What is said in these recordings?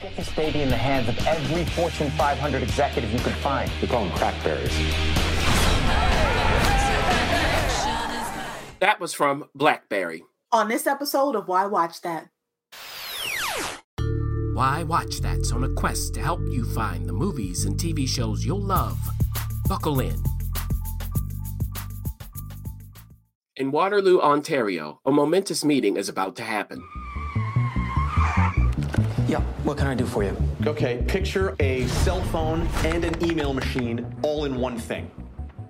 Get this baby in the hands of every Fortune 500 executive you could find. We call them crackberries. That was from Blackberry. On this episode of Why Watch That. Why Watch That's on a quest to help you find the movies and TV shows you'll love. Buckle in. In Waterloo, Ontario, a momentous meeting is about to happen. Yeah, what can I do for you? Okay, picture a cell phone and an email machine all in one thing.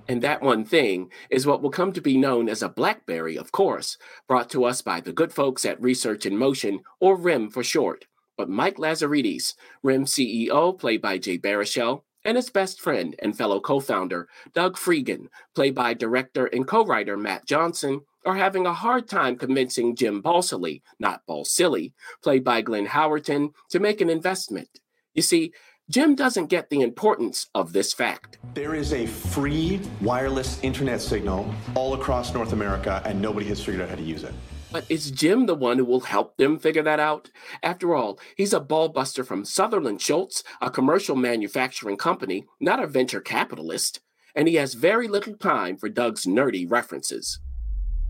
And that one thing is what will come to be known as a Blackberry, of course, brought to us by the good folks at Research in Motion, or RIM for short. But Mike Lazaridis, RIM CEO, played by Jay Baruchel, and his best friend and fellow co founder, Doug Fregin, played by director and co writer Matt Johnson, are having a hard time convincing Jim Balsillie, not Balsillie, played by Glenn Howerton, to make an investment. You see, Jim doesn't get the importance of this fact. There is a free wireless internet signal all across North America, and nobody has figured out how to use it. But is Jim the one who will help them figure that out? After all, he's a ballbuster from Sutherland Schultz, a commercial manufacturing company, not a venture capitalist, and he has very little time for Doug's nerdy references.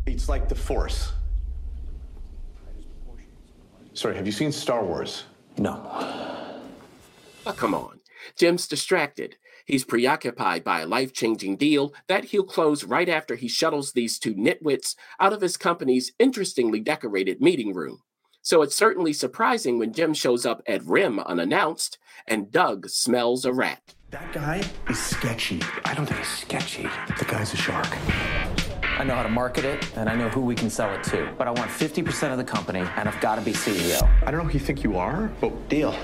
It's like the Force. Sorry, have you seen Star Wars? No. Oh, come on. Jim's distracted. He's preoccupied by a life changing deal that he'll close right after he shuttles these two nitwits out of his company's interestingly decorated meeting room. So it's certainly surprising when Jim shows up at RIM unannounced and Doug smells a rat. That guy is sketchy. I don't think he's sketchy. The guy's a shark. I know how to market it, and I know who we can sell it to. But I want 50% of the company, and I've got to be CEO. I don't know who you think you are, but Deal.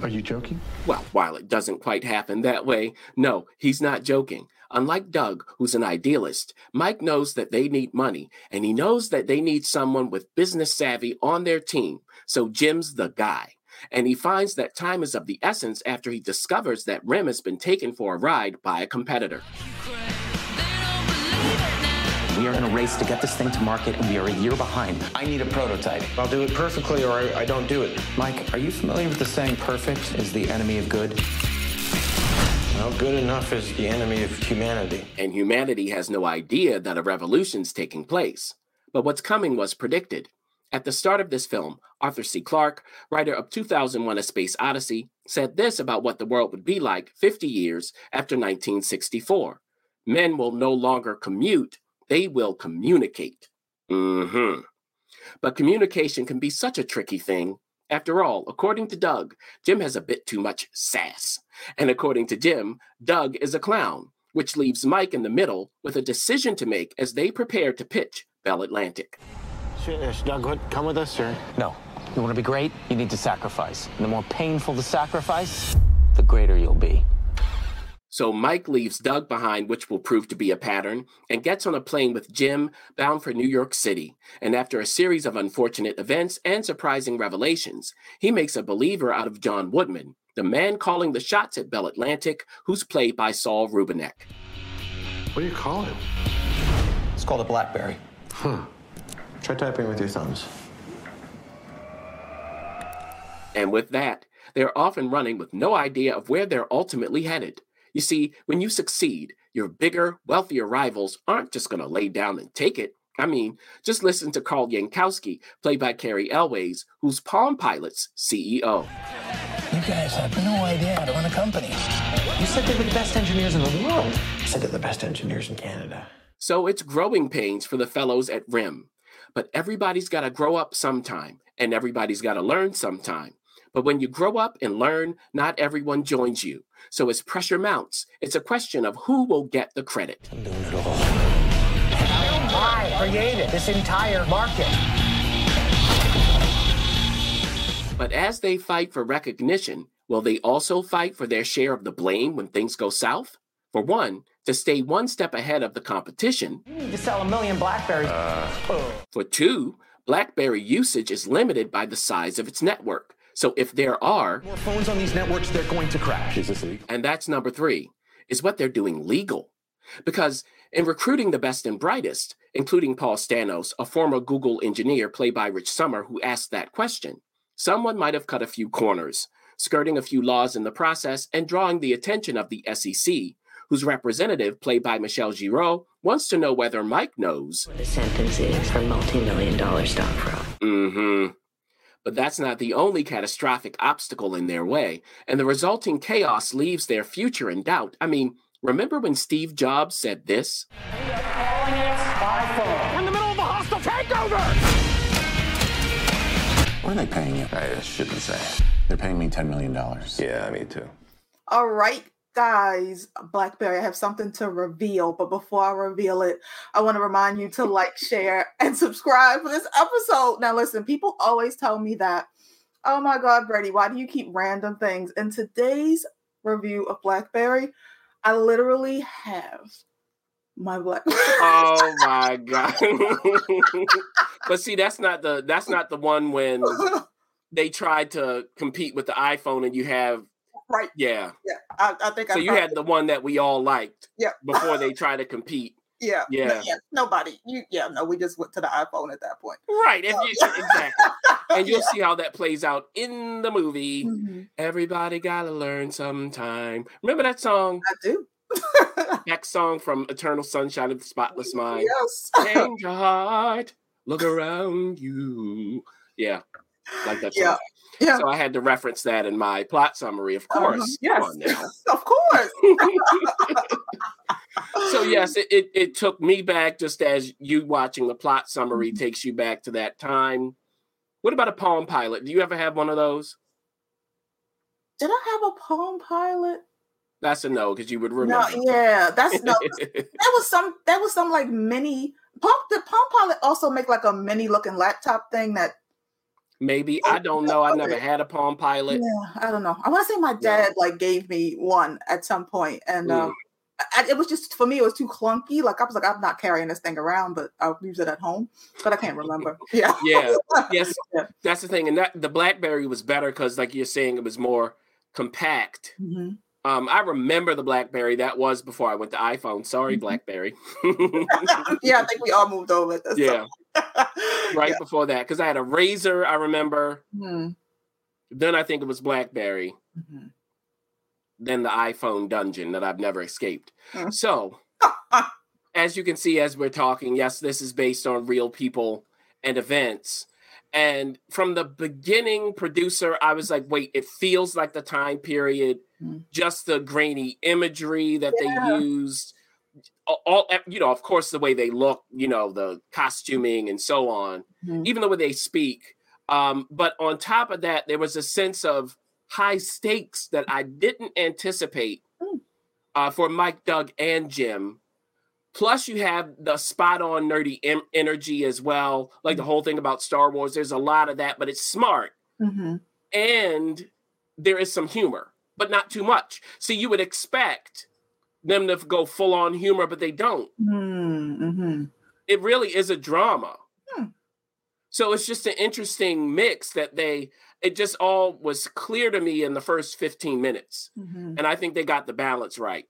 are you joking? Well, while it doesn't quite happen that way, no, he's not joking. Unlike Doug, who's an idealist, Mike knows that they need money, and he knows that they need someone with business savvy on their team. So Jim's the guy. And he finds that time is of the essence after he discovers that Rim has been taken for a ride by a competitor. We are in a race to get this thing to market, and we are a year behind. I need a prototype. I'll do it perfectly or I, I don't do it. Mike, are you familiar with the saying perfect is the enemy of good? Well, good enough is the enemy of humanity. And humanity has no idea that a revolution's taking place. But what's coming was predicted. At the start of this film, Arthur C. Clarke, writer of 2001 A Space Odyssey, said this about what the world would be like 50 years after 1964. Men will no longer commute, they will communicate. Mm-hmm. But communication can be such a tricky thing. After all, according to Doug, Jim has a bit too much sass. And according to Jim, Doug is a clown, which leaves Mike in the middle with a decision to make as they prepare to pitch Bell Atlantic. Should, should Doug come with us or? No. You want to be great? You need to sacrifice. And the more painful the sacrifice, the greater you'll be. So Mike leaves Doug behind, which will prove to be a pattern, and gets on a plane with Jim bound for New York City. And after a series of unfortunate events and surprising revelations, he makes a believer out of John Woodman, the man calling the shots at Bell Atlantic, who's played by Saul Rubinek. What do you call it? It's called a Blackberry. Huh. Try typing with your thumbs. And with that, they're off and running with no idea of where they're ultimately headed. You see, when you succeed, your bigger, wealthier rivals aren't just going to lay down and take it. I mean, just listen to Carl Yankowski, played by Cary Elwes, who's Palm Pilot's CEO. You guys have no idea how to run a company. You said they were the best engineers in the world. I said they're the best engineers in Canada. So it's growing pains for the fellows at RIM. But everybody's got to grow up sometime, and everybody's got to learn sometime. But when you grow up and learn, not everyone joins you. So as pressure mounts, it's a question of who will get the credit. I'm doing it all. I created this entire market. But as they fight for recognition, will they also fight for their share of the blame when things go south? For one, to stay one step ahead of the competition. You need to sell a million Blackberries. Uh. For two, BlackBerry usage is limited by the size of its network. So if there are, More phones on these networks, they're going to crash. Is this legal? and that's number three, is what they're doing legal. Because in recruiting the best and brightest, including Paul Stannos, a former Google engineer played by Rich Sommer, who asked that question, someone might have cut a few corners, skirting a few laws in the process and drawing the attention of the SEC, whose representative, played by Michelle Giroux, wants to know whether Mike knows. The sentence is for multi-million dollar stock fraud. Mm-hmm. But that's not the only catastrophic obstacle in their way, and the resulting chaos leaves their future in doubt. I mean, remember when Steve Jobs said this? In the middle of a hostile takeover! What are they paying you? I shouldn't say. They're paying me $10 million. Yeah, me too. All right, guys. Blackberry, I have something to reveal, but before I reveal it, I want to remind you to like, share, and subscribe for this episode. Now, listen, people always tell me that, oh my God, Brady, why do you keep random things? In today's review of Blackberry, I literally have my black. Oh my god. but see, that's not the that's not the one when they tried to compete with the iPhone and you have right. yeah. Yeah, I, I think I So you had it. the one that we all liked yeah. before they try to compete. Yeah, no- Yeah. yeah. Nobody. You, yeah, no. We just went to the iPhone at that point. Right. If you, exactly. And you'll Yeah. see how that plays out in the movie. Mhm. Everybody gotta learn sometime. Remember that song? I do. That song from Eternal Sunshine of the Spotless Mind. yes. Change your heart. Look around you. Yeah. Like that song. Yeah. Yeah. So I had to reference that in my plot summary, of course. Uh-huh. Come Yes. of course. so yes, it, it, it took me back just as you watching the plot summary Mm-hmm. takes you back to that time. What about a Palm Pilot? Do you ever have one of those? Did I have a Palm Pilot? That's a no, because you would No, remember. yeah, that's no. That was some. That was some like mini Palm. the Palm Pilot also make like a mini looking laptop thing that? Maybe I don't know. I never had a Palm Pilot. Yeah, I don't know. I want to say my dad like gave me one at some point, and Mm. um, I, it was just for me. It was too clunky. Like I was like, I'm not carrying this thing around, but I'll use it at home. But I can't remember. Yeah. Yeah. Yes, Yeah. that's the thing. And that the BlackBerry was better because, like you're saying, it was more compact. Mhm. Um, I remember the BlackBerry. That was before I went to iPhone. Sorry, Mhm. BlackBerry. yeah, I think we all moved over. At this yeah. right Yeah. before that, because I had a Razr. I remember. Mhm. Then I think it was BlackBerry. Mhm. Then the iPhone dungeon that I've never escaped. Mm. So, as you can see, as we're talking, yes, this is based on real people and events. And from the beginning, producer, I was like, wait, it feels like the time period, Mm. just the grainy imagery that Yeah. they used. All, you know, of course, the way they look, you know, the costuming and so on, Mhm. even the way they speak. Um, but on top of that, there was a sense of high stakes that I didn't anticipate Mm. uh, for Mike, Doug, and Jim. Plus, you have the spot on nerdy em- energy as well. Like the whole thing about Star Wars, there's a lot of that, but it's smart. Mhm. And there is some humor, but not too much. So you would expect them to go full on humor, but they don't. Mhm. Mhm. It really is a drama. Hmm. So it's just an interesting mix that they, it just all was clear to me in the first 15 minutes. Mhm. And I think they got the balance right.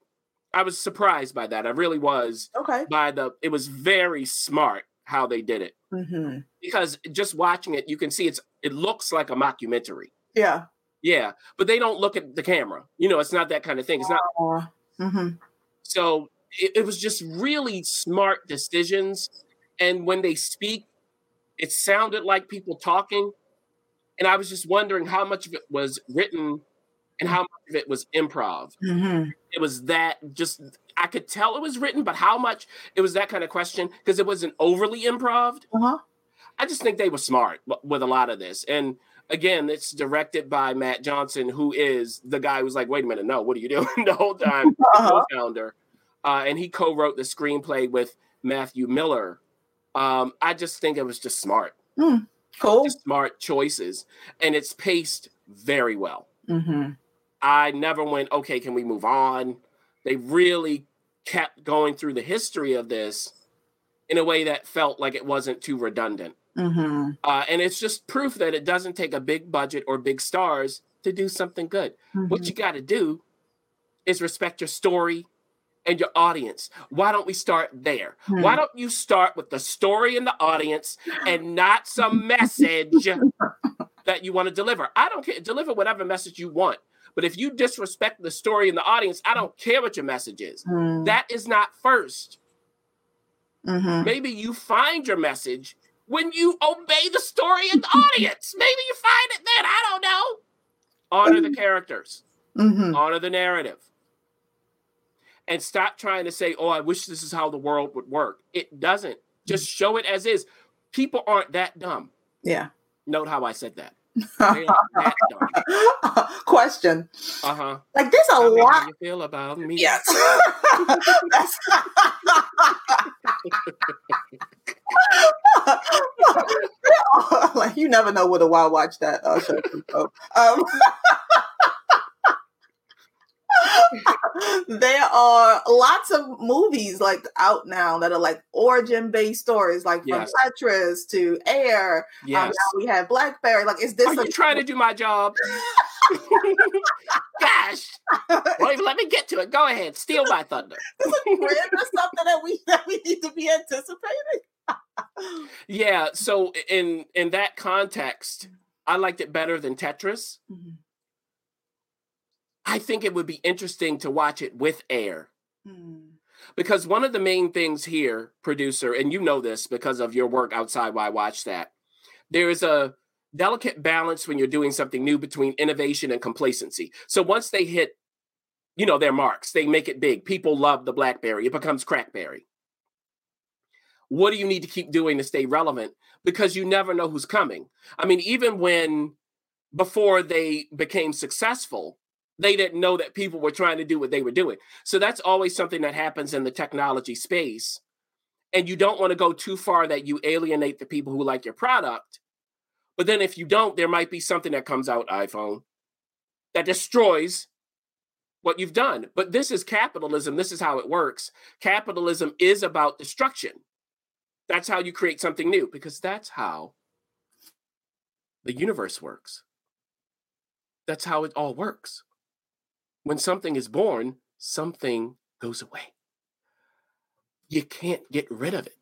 I was surprised by that. I really was Okay. by the, it was very smart how they did it. Mhm. Because just watching it, you can see it's, it looks like a mockumentary. Yeah. Yeah. But they don't look at the camera. You know, it's not that kind of thing. It's not, Uh, mhm. so it, it was just really smart decisions. And when they speak, it sounded like people talking. And I was just wondering how much of it was written and how much of it was improv. Mhm. It was that just, I could tell it was written, but how much it was that kind of question because it wasn't overly improv. Uh-huh. I just think they were smart w- with a lot of this. And again, it's directed by Matt Johnson, who is the guy who's like, wait a minute, no, what are you doing the whole time? Uh-huh. co-founder, uh, and he co-wrote the screenplay with Matthew Miller. Um, I just think it was just smart, Cool. just smart choices, and it's paced very well. Mhm. I never went, okay, can we move on? They really kept going through the history of this in a way that felt like it wasn't too redundant. Mhm. Uh, and it's just proof that it doesn't take a big budget or big stars to do something good. What Mhm. you got to do is respect your story and your audience. Why don't we start there? Why Hmm. don't you start with the story and the audience and not some message that you want to deliver. I don't care. Deliver whatever message you want. But if you disrespect the story and the audience, I don't care what your message is. Mm. That is not 1st Mhm. Maybe you find your message when you obey the story and the audience. Maybe you find it then. I don't know. Honor the characters, Mhm. honor the narrative. And stop trying to say, oh, I wish this is how the world would work. It doesn't. Just show it as is. People aren't that dumb. Yeah. Note how I said that. They aren't that dumb. Question. Uh huh. Like there's a me how lot. you feel about me. Yes. Like you never know what a wild watch that uh, show. Um, there are lots of movies like out now that are like origin based stories, like from Yes. Tetris to Air. Um, Yes. now we have Blackberry. Like, is this Are a you trying to do my job? Gosh. Well, let me get to it. Go ahead. Steal my thunder. is a trend or something that we that we need to be anticipating? Yeah. So in in that context, I liked it better than Tetris. Mhm. I think it would be interesting to watch it with air. Hmm. Because one of the main things here, producer, and you know this because of your work outside why I watch that, there is a delicate balance when you're doing something new between innovation and complacency. So once they hit, you know, their marks, they make it big. People love the BlackBerry. It becomes Crackberry. What do you need to keep doing to stay relevant? Because you never know who's coming. I mean, even when before they became successful, they didn't know that people were trying to do what they were doing. So that's always something that happens in the technology space. And you don't want to go too far that you alienate the people who like your product. But then if you don't, there might be something that comes out, iPhone, that destroys what you've done. But this is capitalism. This is how it works. Capitalism is about destruction. That's how you create something new, because that's how the universe works. That's how it all works. When something is born, something goes away. You can't get rid of it.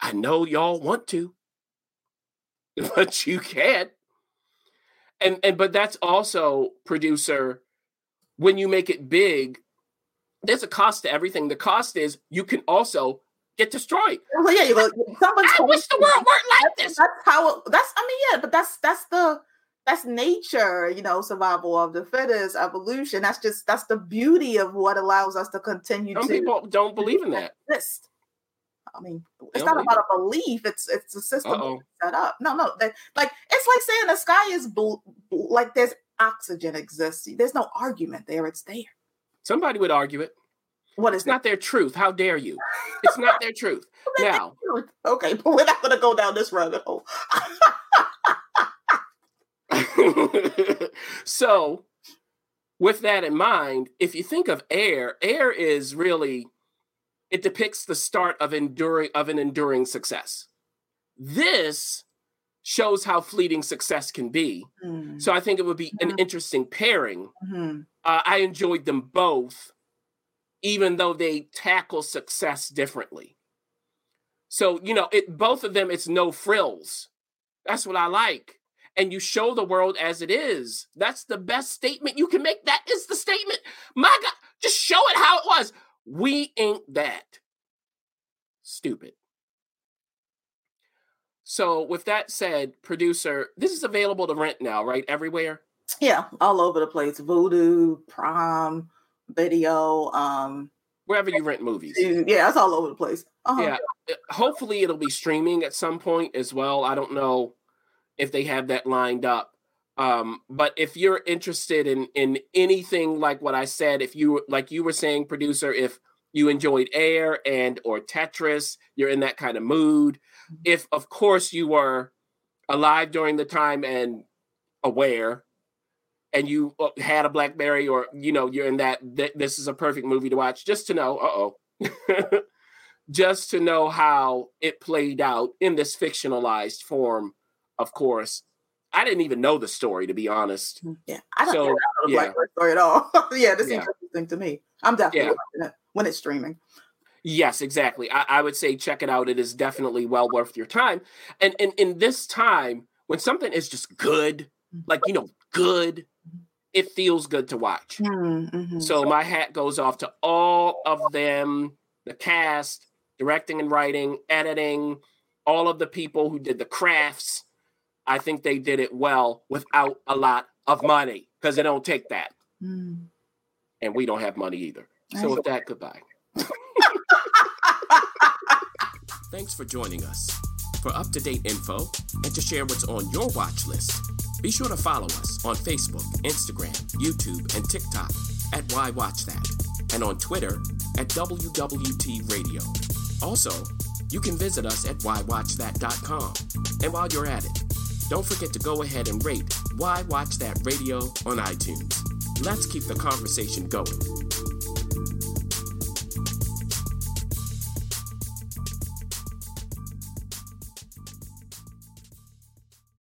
I know y'all want to, but you can't. And and but that's also producer when you make it big, there's a cost to everything. The cost is you can also get destroyed. Well, yeah, you go. Someone's I wish the world weren't like this. That's how. That's. I mean, yeah, but that's that's the that's nature. You know, survival of the fittest, evolution. That's just that's the beauty of what allows us to continue Some to people don't believe in that. exist. I mean, it's not about a belief. It's it's a system set up. No, no, that, like it's like saying the sky is blue. Like there's oxygen exists. There's no argument there. It's there. Somebody would argue it. What is It's not their truth. How dare you? It's not their truth. Now, Okay, but we're not going to go down this rabbit hole. so with that in mind, if you think of air, air is really it depicts the start of enduring of an enduring success. This shows how fleeting success can be. Mm, So I think it would be an interesting pairing. mhm. Uh, I enjoyed them both, even though they tackle success differently. So you know, it both of them. It's no frills. That's what I like. And you show the world as it is. That's the best statement you can make. That is the statement. My God, just show it how it was. We ain't that stupid. So, with that said, producer, this is available to rent now, right? Everywhere. Yeah, all over the place. Vudu, prom, video. Um, Wherever you rent movies. yeah, it's all over the place. Uh-huh. Yeah. uh, Hopefully, it'll be streaming at some point as well. I don't know if they have that lined up. Um, but if you're interested in in anything like what I said, if you like you were saying, producer, if you enjoyed Air and or Tetris, you're in that kind of mood. If of course you were alive during the time and aware, and you uh, had a BlackBerry or you know you're in that, th- this is a perfect movie to watch. Just to know, uh oh, just to know how it played out in this fictionalized form. Of course, I didn't even know the story to be honest. Mm, yeah, I don't So, know the yeah. Blackbird story at all. yeah, this Yeah. seems interesting to me. I'm definitely Yeah. watching it when it's streaming. Yes, exactly. I, I would say check it out. It is definitely well worth your time. And and in this time when something is just good, mm-hmm. like you know, good, mm-hmm. it feels good to watch. Mm-hmm. So my hat goes off to all of them, the cast, directing and writing, editing, all of the people who did the crafts. I think they did it well without a lot of money because they don't take that. Mm. And we don't have money either. So Right. with that, goodbye. Thanks for joining us. For up to date info and to share what's on your watch list, be sure to follow us on Facebook, Instagram, YouTube, and TikTok at Why Watch That, and on Twitter at WWT Radio. Also, you can visit us at whywatchthat.com. And while you're at it, don't forget to go ahead and rate Why Watch That Radio on iTunes. Let's keep the conversation going.